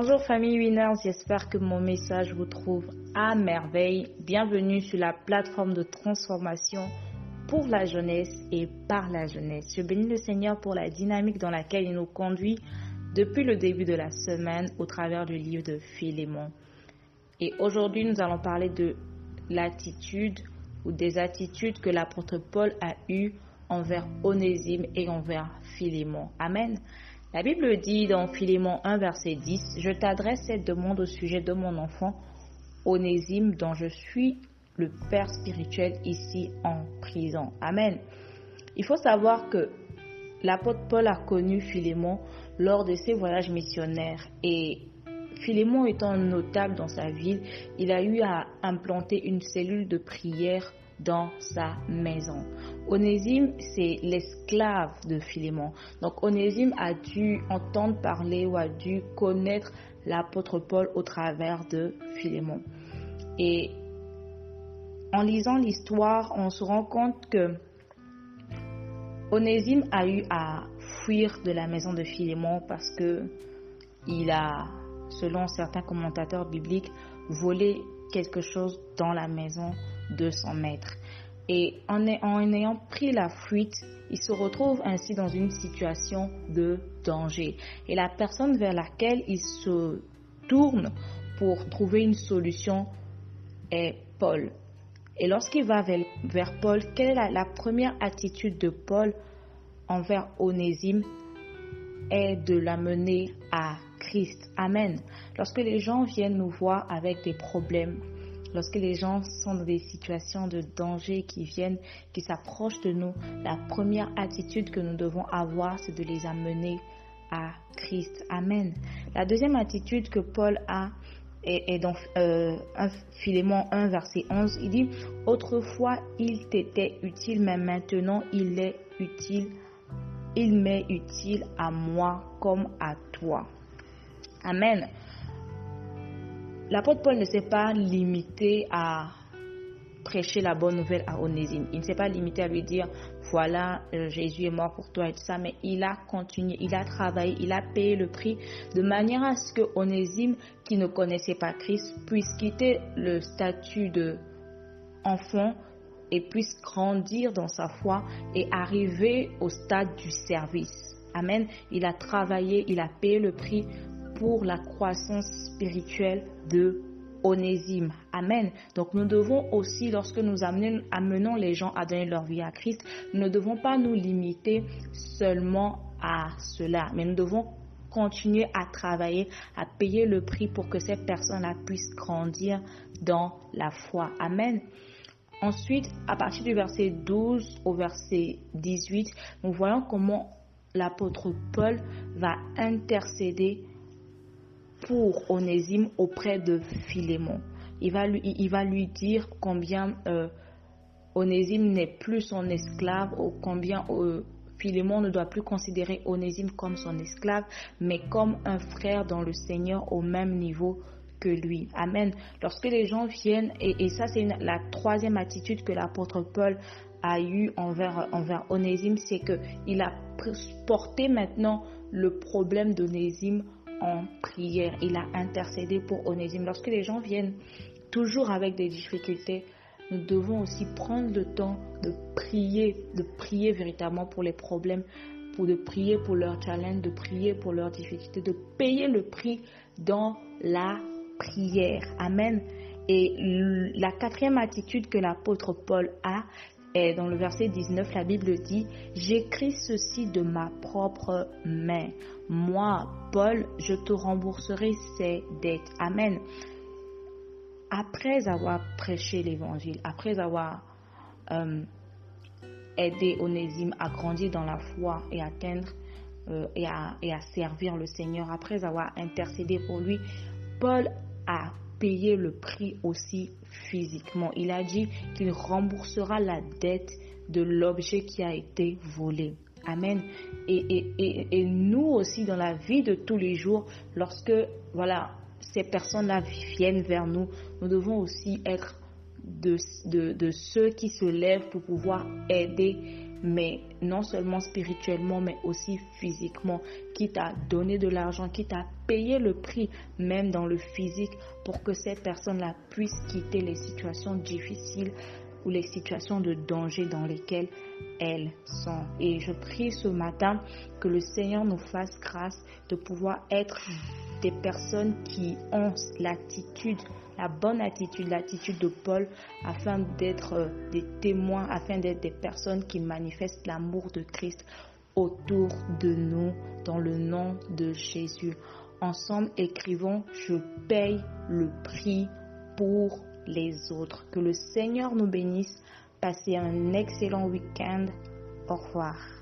Bonjour famille Winners, j'espère que mon message vous trouve à merveille. Bienvenue sur la plateforme de transformation pour la jeunesse et par la jeunesse. Je bénis le Seigneur pour la dynamique dans laquelle il nous conduit depuis le début de la semaine au travers du livre de Philémon. Et aujourd'hui, nous allons parler de l'attitude ou des attitudes que l'apôtre Paul a eues envers Onésime et envers Philémon. Amen. La Bible dit dans Philémon 1, verset 10, Je t'adresse cette demande au sujet de mon enfant Onésime, dont je suis le père spirituel ici en prison. Amen. Il faut savoir que l'apôtre Paul a connu Philémon lors de ses voyages missionnaires et Philémon étant notable dans sa ville, il a eu à implanter une cellule de prière dans sa maison. Onésime, c'est l'esclave de Philémon. Donc Onésime a dû entendre parler ou a dû connaître l'apôtre Paul au travers de Philémon. Et en lisant l'histoire, on se rend compte que Onésime a eu à fuir de la maison de Philémon parce que il a, selon certains commentateurs bibliques, volé quelque chose dans la maison de son maître. Et en, ayant pris la fuite, il se retrouve ainsi dans une situation de danger. Et la personne vers laquelle il se tourne pour trouver une solution est Paul. Et lorsqu'il va vers, Paul, quelle est la, la, première attitude de Paul envers Onésime est de l'amener à Christ. Amen. Lorsque les gens viennent nous voir avec des problèmes, Lorsque les gens sont dans des situations de danger qui viennent, qui s'approchent de nous, la première attitude que nous devons avoir, c'est de les amener à Christ. Amen. La deuxième attitude que Paul a est, dans euh, Philémon 1, verset 11. Il dit, autrefois il t'était utile, mais maintenant il est utile, il m'est utile à moi comme à toi. Amen. L'apôtre Paul ne s'est pas limité à prêcher la bonne nouvelle à Onésime. Il ne s'est pas limité à lui dire, voilà, euh, Jésus est mort pour toi et tout ça, mais il a continué, il a travaillé, il a payé le prix de manière à ce que Onésime, qui ne connaissait pas Christ, puisse quitter le statut de enfant et puisse grandir dans sa foi et arriver au stade du service. Amen. Il a travaillé, il a payé le prix pour la croissance spirituelle de Onésime. Amen. Donc nous devons aussi, lorsque nous amenons, les gens à donner leur vie à Christ, nous ne devons pas nous limiter seulement à cela, mais nous devons continuer à travailler, à payer le prix pour que ces personnes-là puissent grandir dans la foi. Amen. Ensuite, à partir du verset 12 au verset 18, nous voyons comment l'apôtre Paul va intercéder pour Onésime auprès de Philémon. Il va lui, il va lui dire combien euh, Onésime n'est plus son esclave ou combien euh, Philémon ne doit plus considérer Onésime comme son esclave, mais comme un frère dans le Seigneur au même niveau que lui. Amen. Lorsque les gens viennent, et, ça c'est la troisième attitude que l'apôtre Paul a eue envers, envers Onésime, c'est qu'il a porté maintenant le problème d'Onésime en prière. Il a intercédé pour Onésime. Lorsque les gens viennent toujours avec des difficultés, nous devons aussi prendre le temps de prier, de prier véritablement pour les problèmes, pour de prier pour leurs challenges, de prier pour leurs difficultés, de payer le prix dans la prière. Amen. Et la quatrième attitude que l'apôtre Paul a, est dans le verset 19, la Bible dit, j'écris ceci de ma propre main. Moi, Paul, je te rembourserai ces dettes. Amen. Après avoir prêché l'évangile, après avoir euh, aidé Onésime à grandir dans la foi et atteindre euh, et, à, et à servir le Seigneur, après avoir intercédé pour lui, Paul a payé le prix aussi physiquement. Il a dit qu'il remboursera la dette de l'objet qui a été volé. Amen. Et, nous aussi, dans la vie de tous les jours, lorsque voilà, ces personnes-là viennent vers nous, nous devons aussi être de, de, ceux qui se lèvent pour pouvoir aider mais non seulement spirituellement, mais aussi physiquement, qui t'a donné de l'argent, qui t'a payé le prix, même dans le physique, pour que ces personnes-là puissent quitter les situations difficiles ou les situations de danger dans lesquelles elles sont. Et je prie ce matin que le Seigneur nous fasse grâce de pouvoir être des personnes qui ont l'attitude, la bonne attitude, l'attitude de Paul, afin d'être euh, des témoins, afin d'être des personnes qui manifestent l'amour de Christ autour de nous dans le nom de Jésus. Ensemble, écrivons, je paye le prix pour les autres. Que le Seigneur nous bénisse. Passez un excellent week-end. Au revoir.